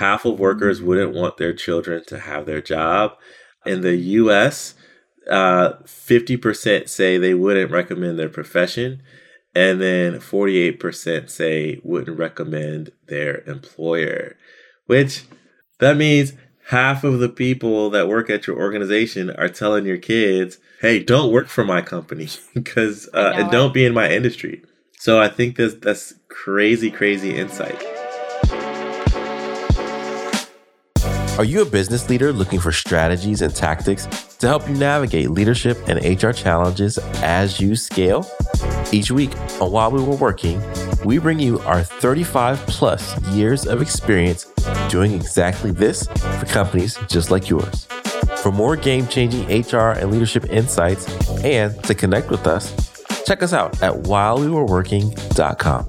half of workers wouldn't want their children to have their job. In the US, uh, 50% say they wouldn't recommend their profession. And then 48% say wouldn't recommend their employer, which that means half of the people that work at your organization are telling your kids, hey, don't work for my company because, uh, and don't be in my industry. So I think that's, that's crazy, crazy insight. Are you a business leader looking for strategies and tactics to help you navigate leadership and HR challenges as you scale? Each week on While We Were Working, we bring you our 35 plus years of experience doing exactly this for companies just like yours. For more game changing HR and leadership insights and to connect with us, check us out at whilewewereworking.com.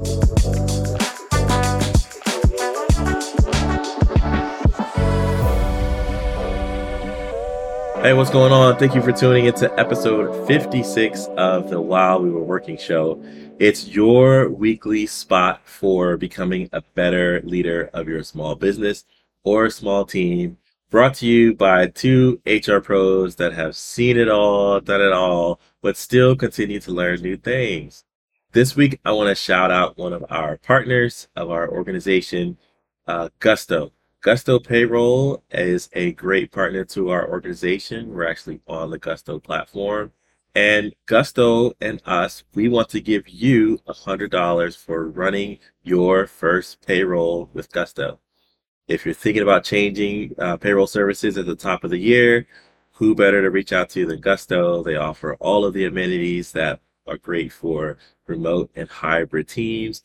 Hey, what's going on? Thank you for tuning into episode 56 of the While We Were Working show. It's your weekly spot for becoming a better leader of your small business or small team. Brought to you by two HR pros that have seen it all, done it all, but still continue to learn new things. This week, I want to shout out one of our partners of our organization, uh, Gusto. Gusto Payroll is a great partner to our organization. We're actually on the Gusto platform. And Gusto and us, we want to give you $100 for running your first payroll with Gusto. If you're thinking about changing uh, payroll services at the top of the year, who better to reach out to than Gusto? They offer all of the amenities that are great for remote and hybrid teams,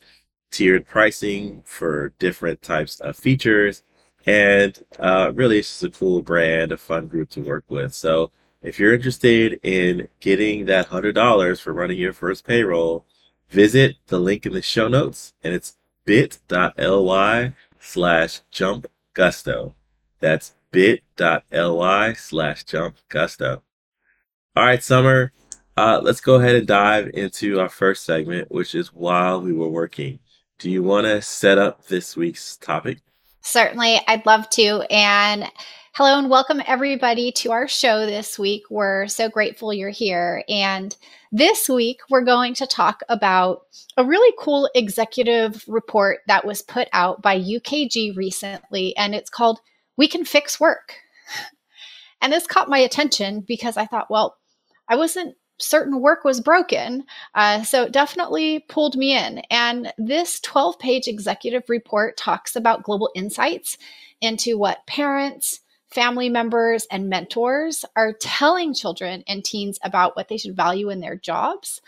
tiered pricing for different types of features, and uh, really, it's just a cool brand, a fun group to work with. So if you're interested in getting that $100 for running your first payroll, visit the link in the show notes, and it's bit.ly slash jump gusto. That's bit.ly slash jump gusto. All right, Sommer, uh, let's go ahead and dive into our first segment, which is while we were working. Do you want to set up this week's topic? Certainly, I'd love to. And hello and welcome everybody to our show this week. We're so grateful you're here. And this week, we're going to talk about a really cool executive report that was put out by UKG recently, and it's called We Can Fix Work. And this caught my attention because I thought, well, I wasn't certain work was broken. Uh, so it definitely pulled me in. And this 12 page executive report talks about global insights into what parents, family members, and mentors are telling children and teens about what they should value in their jobs.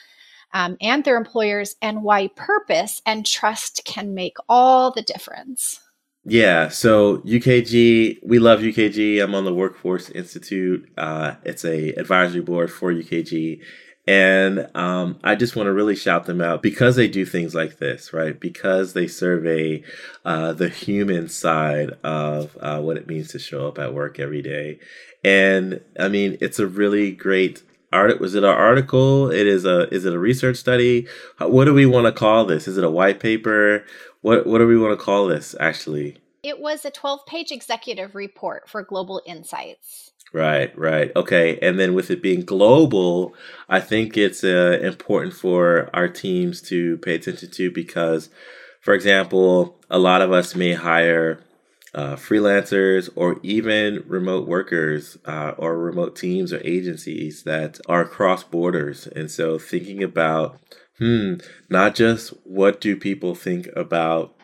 Um, and their employers, and why purpose and trust can make all the difference. Yeah, so UKG, we love UKG. I'm on the Workforce Institute. Uh, it's a advisory board for UKG, and um, I just want to really shout them out because they do things like this, right? Because they survey uh, the human side of uh, what it means to show up at work every day, and I mean, it's a really great art was it an article it is a is it a research study what do we want to call this is it a white paper what what do we want to call this actually? It was a 12-page executive report for Global Insights. Right, right. Okay. And then with it being global, I think it's uh, important for our teams to pay attention to because, for example, a lot of us may hire uh, freelancers or even remote workers uh, or remote teams or agencies that are cross borders. And so thinking about hmm, not just what do people think about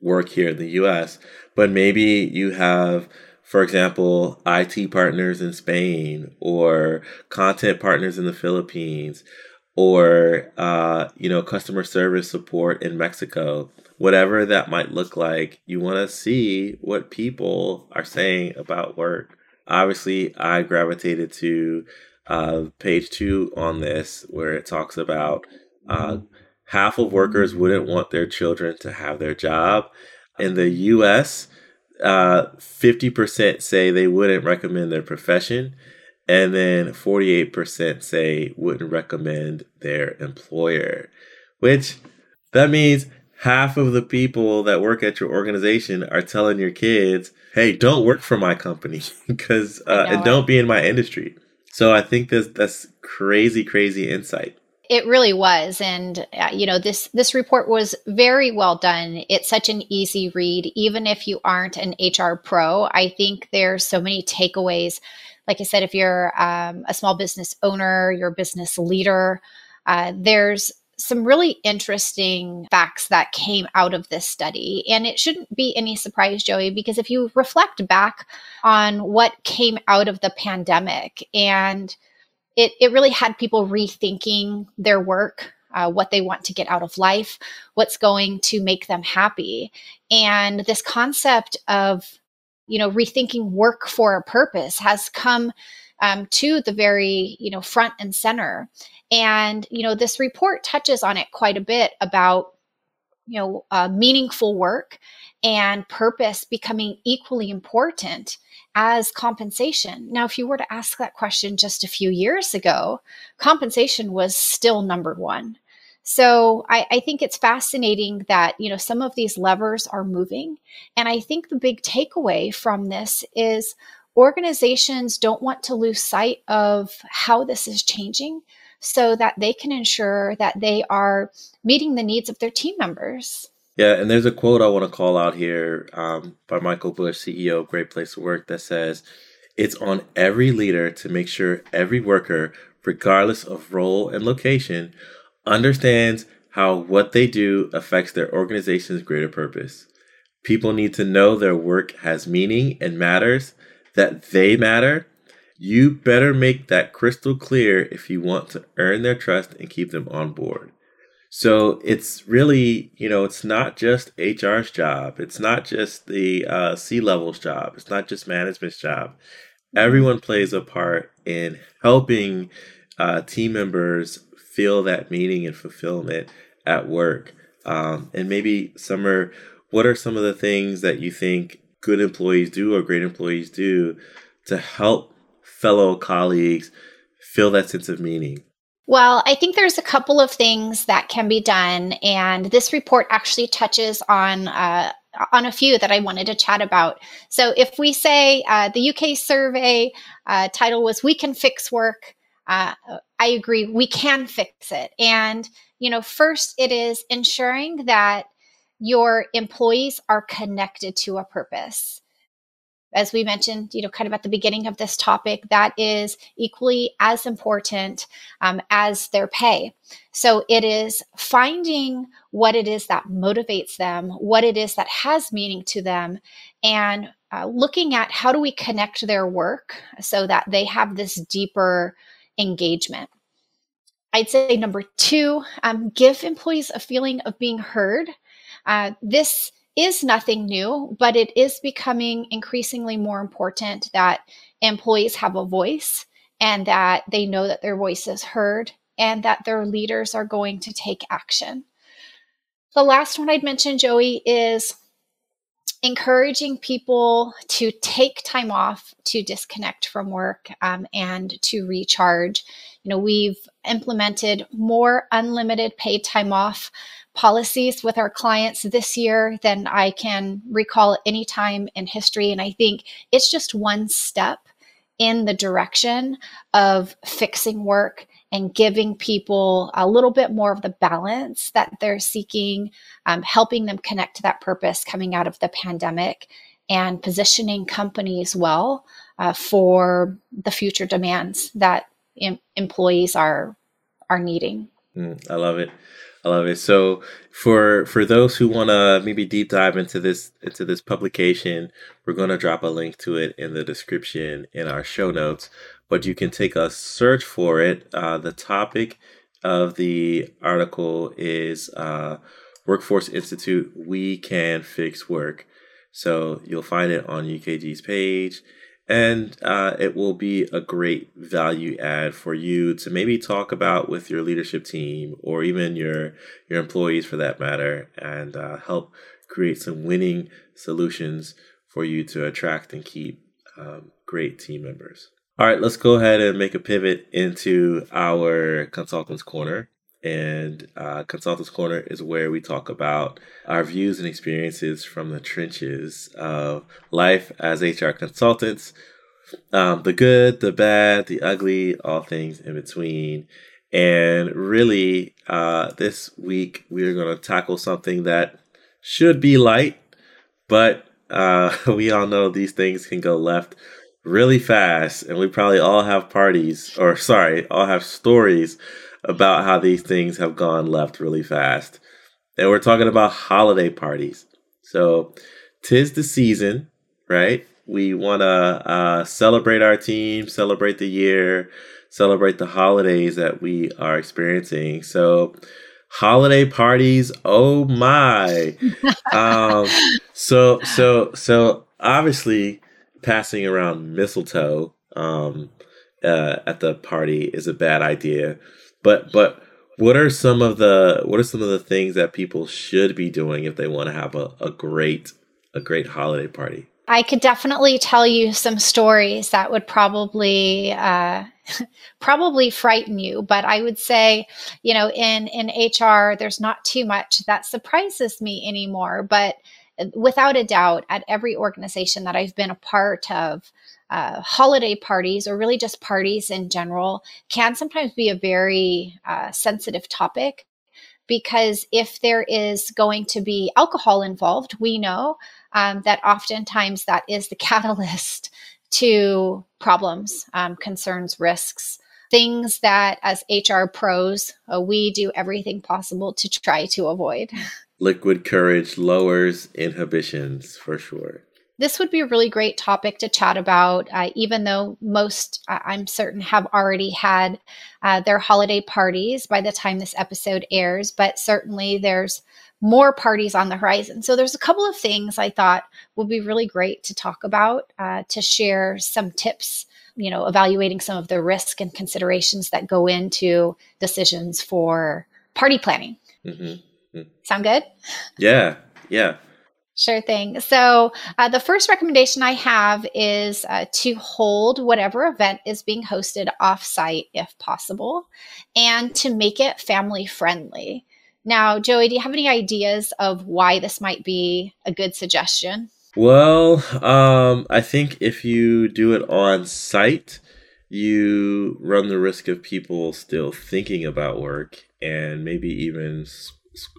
work here in the US, but maybe you have, for example, IT partners in Spain or content partners in the Philippines or, uh, you know, customer service support in Mexico. Whatever that might look like, you want to see what people are saying about work. Obviously, I gravitated to uh, page two on this, where it talks about uh, half of workers wouldn't want their children to have their job. In the US, uh, 50% say they wouldn't recommend their profession. And then 48% say wouldn't recommend their employer, which that means half of the people that work at your organization are telling your kids, "Hey, don't work for my company because uh, and don't be in my industry." So I think that's that's crazy, crazy insight. It really was, and uh, you know this this report was very well done. It's such an easy read, even if you aren't an HR pro. I think there's so many takeaways. Like I said, if you're um, a small business owner, you're a business leader, uh, there's some really interesting facts that came out of this study. And it shouldn't be any surprise, Joey, because if you reflect back on what came out of the pandemic, and it, it really had people rethinking their work, uh, what they want to get out of life, what's going to make them happy. And this concept of, you know, rethinking work for a purpose has come um, to the very, you know, front and center. And, you know, this report touches on it quite a bit about, you know, uh, meaningful work and purpose becoming equally important as compensation. Now, if you were to ask that question just a few years ago, compensation was still number one. So I, I, think it's fascinating that you know some of these levers are moving, and I think the big takeaway from this is organizations don't want to lose sight of how this is changing so that they can ensure that they are meeting the needs of their team members. Yeah, and there's a quote I want to call out here um, by Michael Bush, CEO of Great Place to Work, that says, It's on every leader to make sure every worker, regardless of role and location, understands how what they do affects their organization's greater purpose. People need to know their work has meaning and matters, that they matter, you better make that crystal clear if you want to earn their trust and keep them on board. So it's really, you know, it's not just HR's job. It's not just the uh, C level's job. It's not just management's job. Everyone plays a part in helping uh, team members feel that meaning and fulfillment at work. Um, and maybe, Sommer, what are some of the things that you think good employees do or great employees do to help fellow colleagues feel that sense of meaning? Well, I think there's a couple of things that can be done, and this report actually touches on uh, on a few that I wanted to chat about. So, if we say uh, the UK survey uh, title was "We Can Fix Work," uh, I agree, we can fix it. And you know, first, it is ensuring that your employees are connected to a purpose as we mentioned, you know, kind of at the beginning of this topic, that is equally as important um, as their pay. So it is finding what it is that motivates them, what it is that has meaning to them, and uh, looking at how do we connect their work so that they have this deeper engagement. I'd say number two, um, give employees a feeling of being heard. Uh, this is nothing new, but it is becoming increasingly more important that employees have a voice and that they know that their voice is heard and that their leaders are going to take action. The last one I'd mention, Joey, is encouraging people to take time off to disconnect from work um, and to recharge. You know, we've implemented more unlimited paid time off policies with our clients this year than I can recall at any time in history. And I think it's just one step in the direction of fixing work and giving people a little bit more of the balance that they're seeking, um, helping them connect to that purpose coming out of the pandemic, and positioning companies well uh, for the future demands that em- employees are are needing. Mm, I love it. I love it. So for for those who want to maybe deep dive into this into this publication, we're going to drop a link to it in the description in our show notes. But you can take a search for it. Uh, the topic of the article is uh, Workforce Institute. We can fix work. So you'll find it on UKG's page and uh, it will be a great value add for you to maybe talk about with your leadership team or even your your employees for that matter and uh, help create some winning solutions for you to attract and keep um, great team members. All right let's go ahead and make a pivot into our consultants corner And uh, Consultants Corner is where we talk about our views and experiences from the trenches of life as HR consultants um, the good, the bad, the ugly, all things in between. And really, uh, this week we are going to tackle something that should be light, but uh, we all know these things can go left really fast. And we probably all have parties, or sorry, all have stories about how these things have gone left really fast. And we're talking about holiday parties. So, tis the season, right? We want to uh, celebrate our team, celebrate the year, celebrate the holidays that we are experiencing. So, holiday parties, oh my! um, so, so, so obviously, passing around mistletoe um, uh, at the party is a bad idea. But, but what are some of the what are some of the things that people should be doing if they want to have a, a great a great holiday party? I could definitely tell you some stories that would probably uh, probably frighten you, but I would say, you know, in in HR, there's not too much that surprises me anymore. But without a doubt, at every organization that I've been a part of, uh, holiday parties or really just parties in general can sometimes be a very uh, sensitive topic because if there is going to be alcohol involved, we know um, that oftentimes that is the catalyst to problems, um, concerns, risks, things that as HR pros, uh, we do everything possible to try to avoid. Liquid courage lowers inhibitions for sure this would be a really great topic to chat about, uh, even though most, uh, I'm certain, have already had uh, their holiday parties by the time this episode airs. But certainly there's more parties on the horizon. So there's a couple of things I thought would be really great to talk about, uh, to share some tips, you know, evaluating some of the risk and considerations that go into decisions for party planning. Mm-hmm. mm-hmm. Sound good? Yeah, yeah. Sure thing. So, uh, the first recommendation I have is uh, to hold whatever event is being hosted offsite if possible and to make it family friendly. Now, Joey, do you have any ideas of why this might be a good suggestion? Well, um, I think if you do it on site, you run the risk of people still thinking about work and maybe even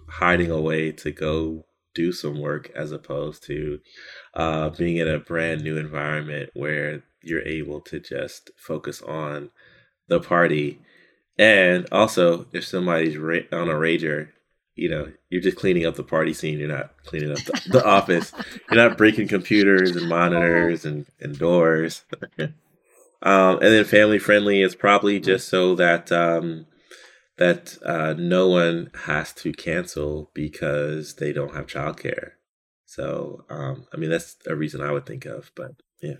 hiding away to go do some work as opposed to uh, being in a brand new environment where you're able to just focus on the party. And also, if somebody's ra- on a rager, you know, you're just cleaning up the party scene. You're not cleaning up the, the office. You're not breaking computers and monitors and, and doors. um, and then family friendly is probably just so that um, that uh, no one has to cancel because they don't have childcare. So, um, I mean, that's a reason I would think of, but yeah.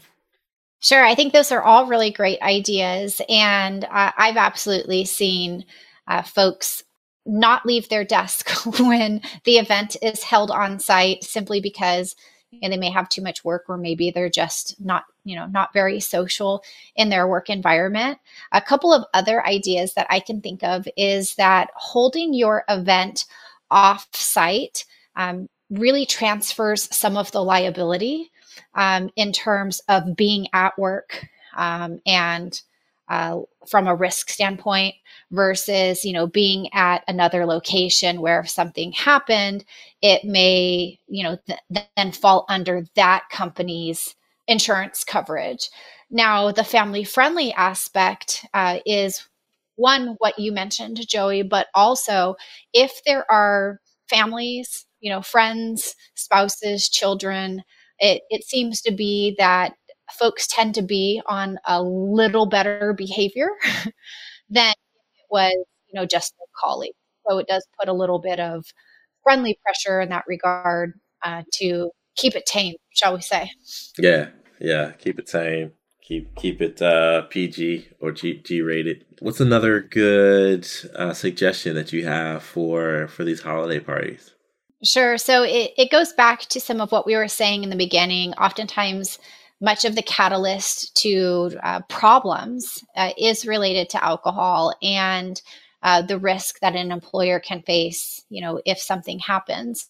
Sure. I think those are all really great ideas. And uh, I've absolutely seen uh, folks not leave their desk when the event is held on site simply because and they may have too much work or maybe they're just not you know not very social in their work environment. A couple of other ideas that i can think of is that holding your event off site um, really transfers some of the liability um, in terms of being at work um, and uh, from a risk standpoint versus you know being at another location where if something happened it may you know th- then fall under that company's insurance coverage now the family friendly aspect uh, is one what you mentioned joey but also if there are families you know friends spouses children it, it seems to be that folks tend to be on a little better behavior than it was, you know, just a colleague. So it does put a little bit of friendly pressure in that regard uh, to keep it tame, shall we say? Yeah, yeah, keep it tame. Keep keep it uh, PG or G, G rated. What's another good uh, suggestion that you have for for these holiday parties? Sure. So it, it goes back to some of what we were saying in the beginning. Oftentimes, much of the catalyst to uh, problems uh, is related to alcohol. And uh, the risk that an employer can face, you know, if something happens.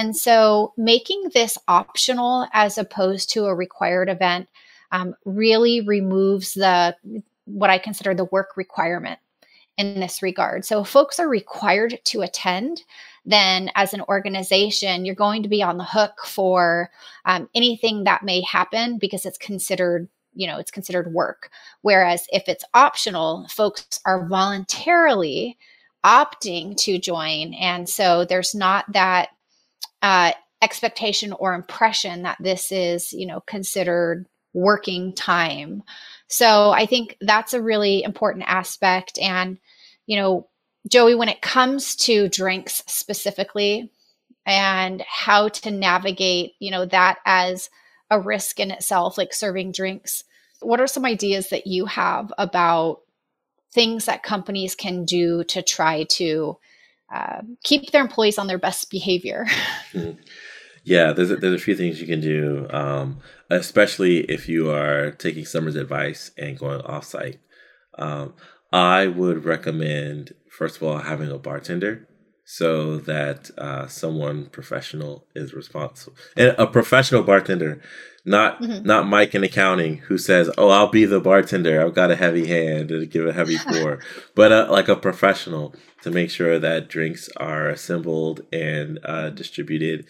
And so making this optional as opposed to a required event um, really removes the what I consider the work requirement in this regard. So if folks are required to attend, then as an organization, you're going to be on the hook for um, anything that may happen because it's considered you know it's considered work whereas if it's optional folks are voluntarily opting to join and so there's not that uh, expectation or impression that this is you know considered working time. So i think that's a really important aspect. And you know joey when it comes to drinks specifically and how to navigate you know that as a risk in itself like serving drinks what are some ideas that you have about things that companies can do to try to uh, keep their employees on their best behavior mm-hmm. Yeah, there's a, there's a few things you can do, um, especially if you are taking Sommer's advice and going offsite. Um, I would recommend, first of all, having a bartender so that uh, someone professional is responsible, and a professional bartender, not mm-hmm. not Mike in accounting who says, "Oh, I'll be the bartender. I've got a heavy hand and give a heavy pour," but uh, like a professional to make sure that drinks are assembled and uh, distributed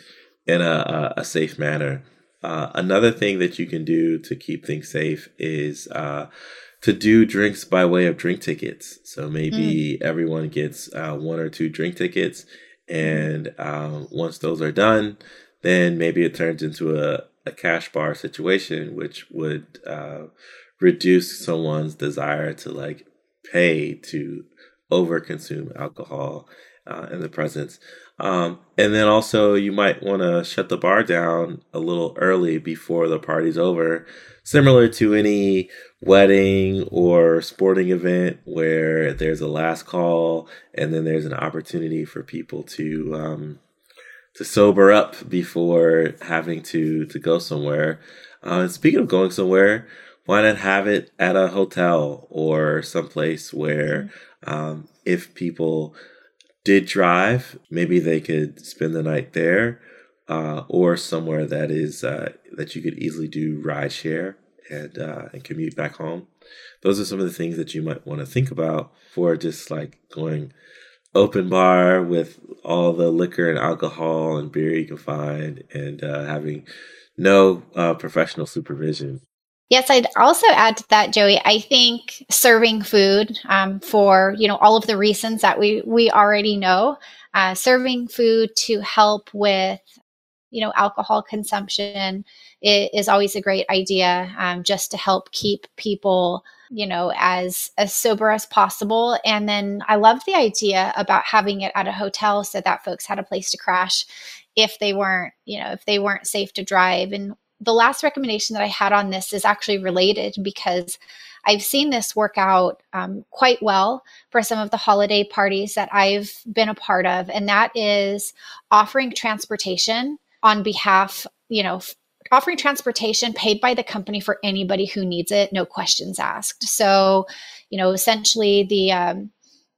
in a, a safe manner. Uh, another thing that you can do to keep things safe is uh, to do drinks by way of drink tickets. So maybe mm. everyone gets uh, one or two drink tickets, and um, once those are done, then maybe it turns into a, a cash bar situation, which would uh, reduce someone's desire to like pay to overconsume alcohol uh, in the presence. Um, and then also, you might want to shut the bar down a little early before the party's over, similar to any wedding or sporting event where there's a last call and then there's an opportunity for people to um, to sober up before having to to go somewhere. Uh, speaking of going somewhere, why not have it at a hotel or someplace where mm-hmm. um, if people did drive, maybe they could spend the night there, uh, or somewhere that is uh, that you could easily do ride share and uh, and commute back home. Those are some of the things that you might want to think about for just like going open bar with all the liquor and alcohol and beer you can find, and uh, having no uh, professional supervision. Yes, I'd also add to that, Joey. I think serving food um, for you know all of the reasons that we we already know, uh, serving food to help with you know alcohol consumption is, always a great idea, um, just to help keep people you know as as sober as possible. And then I love the idea about having it at a hotel so that folks had a place to crash if they weren't you know if they weren't safe to drive and the last recommendation that I had on this is actually related because I've seen this work out um, quite well for some of the holiday parties that I've been a part of, and that is offering transportation on behalf, you know, offering transportation paid by the company for anybody who needs it, no questions asked. So, you know, essentially the um,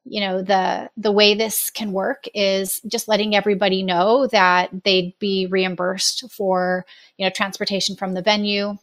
you know the the way this can work is just letting everybody know that they'd be reimbursed for you know transportation from the venue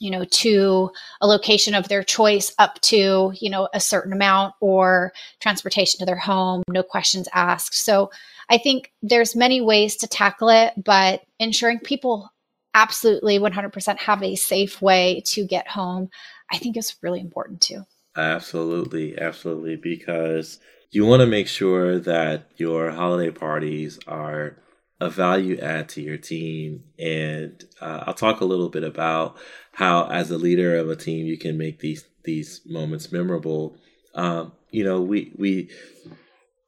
you know to a location of their choice up to you know a certain amount or transportation to their home no questions asked. So i think there's many ways to tackle it but ensuring people absolutely 100% have a safe way to get home i think is really important too Absolutely, absolutely. Because you want to make sure that your holiday parties are a value add to your team. And uh, I'll talk a little bit about how, as a leader of a team, you can make these these moments memorable. Um, you know, we we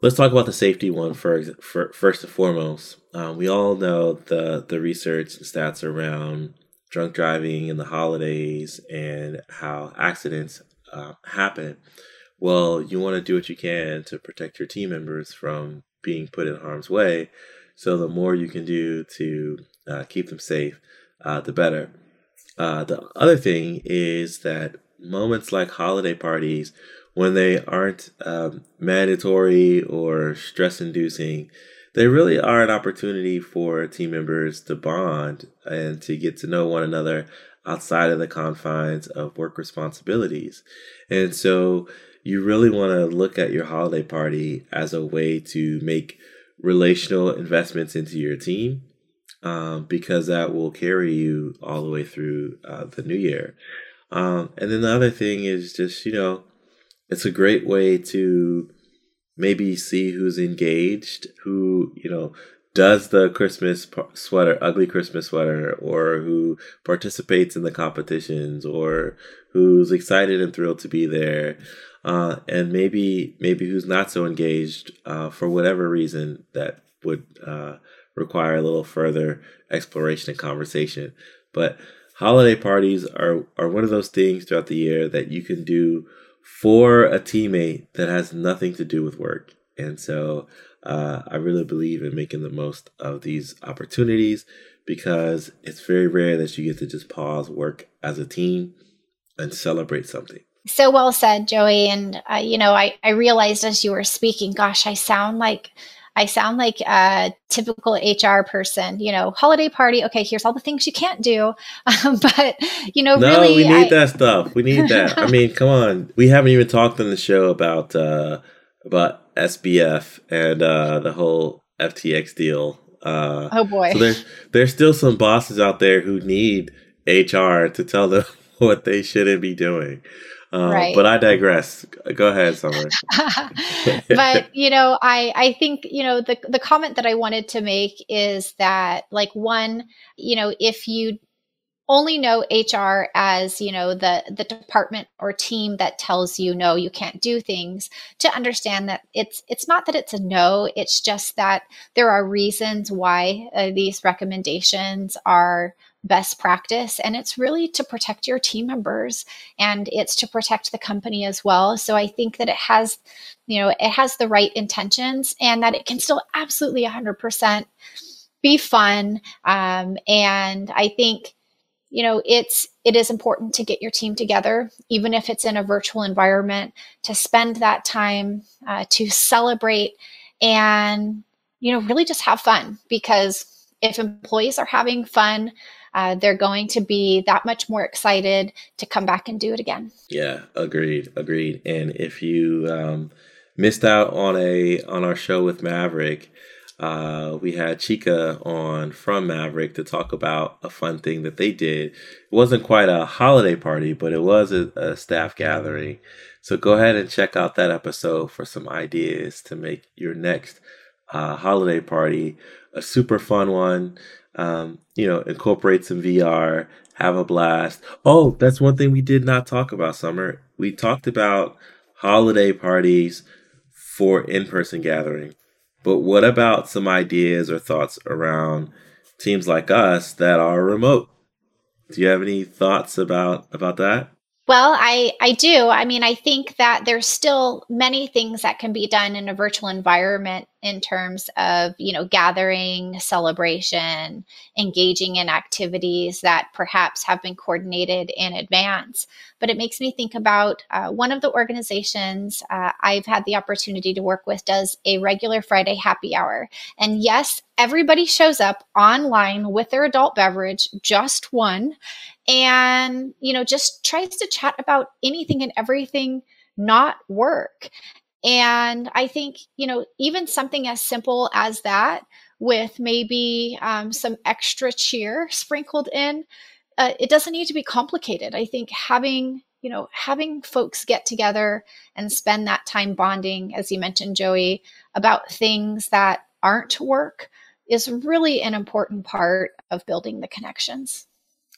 let's talk about the safety one first. For, first and foremost, um, we all know the the research and stats around drunk driving in the holidays and how accidents uh, happen, well, you want to do what you can to protect your team members from being put in harm's way. So the more you can do to uh, keep them safe, uh, the better. Uh, the other thing is that moments like holiday parties when they aren't um, mandatory or stress inducing, they really are an opportunity for team members to bond and to get to know one another outside of the confines of work responsibilities. And so you really want to look at your holiday party as a way to make relational investments into your team um, because that will carry you all the way through uh, the new year. Um, and then the other thing is just, you know, it's a great way to maybe see who's engaged, who, you know, does the Christmas sweater, ugly Christmas sweater, or who participates in the competitions, or who's excited and thrilled to be there, uh, and maybe maybe who's not so engaged uh, for whatever reason that would uh, require a little further exploration and conversation. But holiday parties are are one of those things throughout the year that you can do for a teammate that has nothing to do with work, and so uh, I really believe in making the most of these opportunities because it's very rare that you get to just pause work as a team and celebrate something. So well said, Joey. And uh, you know, I I realized as you were speaking, gosh, I sound like I sound like a typical HR person, you know, holiday party. Okay, here's all the things you can't do. Um, but, you know, no, really. we need I, that stuff. We need that. I mean, come on. We haven't even talked on the show about, uh, about SBF and uh, the whole FTX deal. Uh, oh boy! So there's there's still some bosses out there who need HR to tell them what they shouldn't be doing. Uh, right. But I digress. Go ahead, Sommer. but you know, I I think you know the the comment that I wanted to make is that like one, you know, if you only know HR as you know the the department or team that tells you no you can't do things to understand that it's it's not that it's a no it's just that there are reasons why uh, these recommendations are best practice and it's really to protect your team members and it's to protect the company as well. So i think that it has you know it has the right intentions and that it can still absolutely 100% be fun um, and i think you know it's it is important to get your team together even if it's in a virtual environment to spend that time uh, to celebrate and you know really just have fun. Because if employees are having fun uh, they're going to be that much more excited to come back and do it again. Yeah agreed agreed. And if you um, missed out on a on our show with maverick uh, we had Chica on from Maverick to talk about a fun thing that they did. It wasn't quite a holiday party, but it was a, a staff gathering. So go ahead and check out that episode for some ideas to make your next uh, holiday party a super fun one. Um, you know, incorporate some VR, have a blast. Oh, that's one thing we did not talk about, Sommer. We talked about holiday parties for in person gathering. But what about some ideas or thoughts around teams like us that are remote? Do you have any thoughts about about that? Well, I, I do. I mean, I think that there's still many things that can be done in a virtual environment in terms of, you know, gathering, celebration, engaging in activities that perhaps have been coordinated in advance. But it makes me think about uh, one of the organizations uh, I've had the opportunity to work with does a regular Friday happy hour. And yes, everybody shows up online with their adult beverage, just one and you know just tries to chat about anything and everything not work and i think you know even something as simple as that with maybe um, some extra cheer sprinkled in uh, it doesn't need to be complicated. I think having you know having folks get together and spend that time bonding as you mentioned joey about things that aren't work is really an important part of building the connections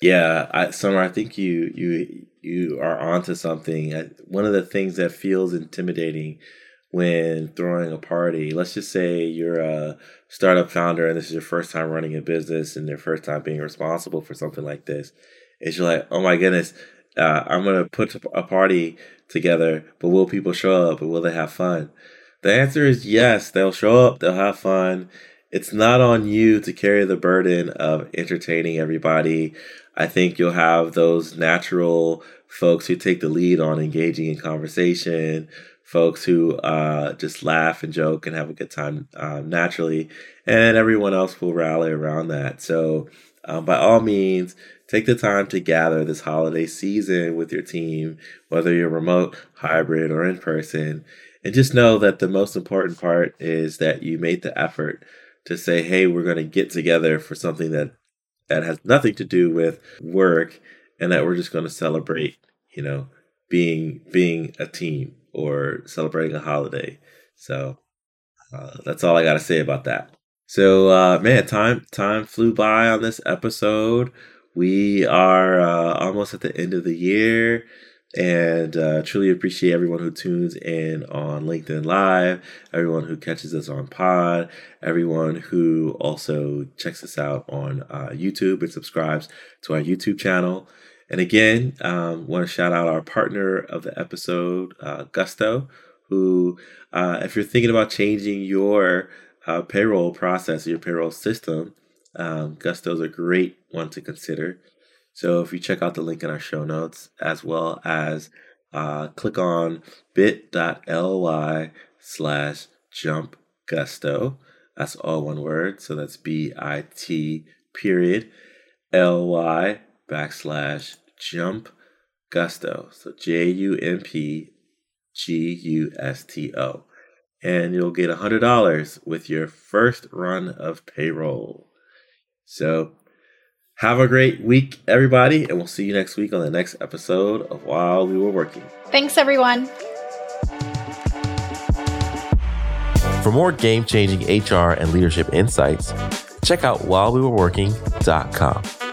yeah, I, Sommer, I think you you you are onto something. One of the things that feels intimidating when throwing a party, let's just say you're a startup founder and this is your first time running a business and your first time being responsible for something like this, is you're like, oh my goodness, uh, I'm gonna put a party together, but will people show up and will they have fun? The answer is yes, they'll show up, they'll have fun. It's not on you to carry the burden of entertaining everybody, I think you'll have those natural folks who take the lead on engaging in conversation, folks who uh, just laugh and joke and have a good time um, naturally, and everyone else will rally around that. So, um, by all means, take the time to gather this holiday season with your team, whether you're remote, hybrid, or in person. And just know that the most important part is that you made the effort to say, hey, we're going to get together for something that, that has nothing to do with work and that we're just going to celebrate, you know, being being a team or celebrating a holiday. So uh, that's all I got to say about that. So uh, man, time time flew by on this episode. We are uh, almost at the end of the year and uh, truly appreciate everyone who tunes in on LinkedIn Live, everyone who catches us on Pod, everyone who also checks us out on uh, YouTube and subscribes to our YouTube channel. And again, um, want to shout out our partner of the episode, uh, Gusto, who, uh, if you're thinking about changing your uh, payroll process, your payroll system, um, Gusto is a great one to consider. So if you check out the link in our show notes, as well as uh, click on bit.ly slash jump gusto. That's all one word. So that's B I T period L Y backslash jump gusto. So J U M P G U S T O. And you'll get $100 with your first run of payroll. So have a great week, everybody, and we'll see you next week on the next episode of While We Were Working. Thanks, everyone. For more game changing HR and leadership insights, check out whilewewereworking.com.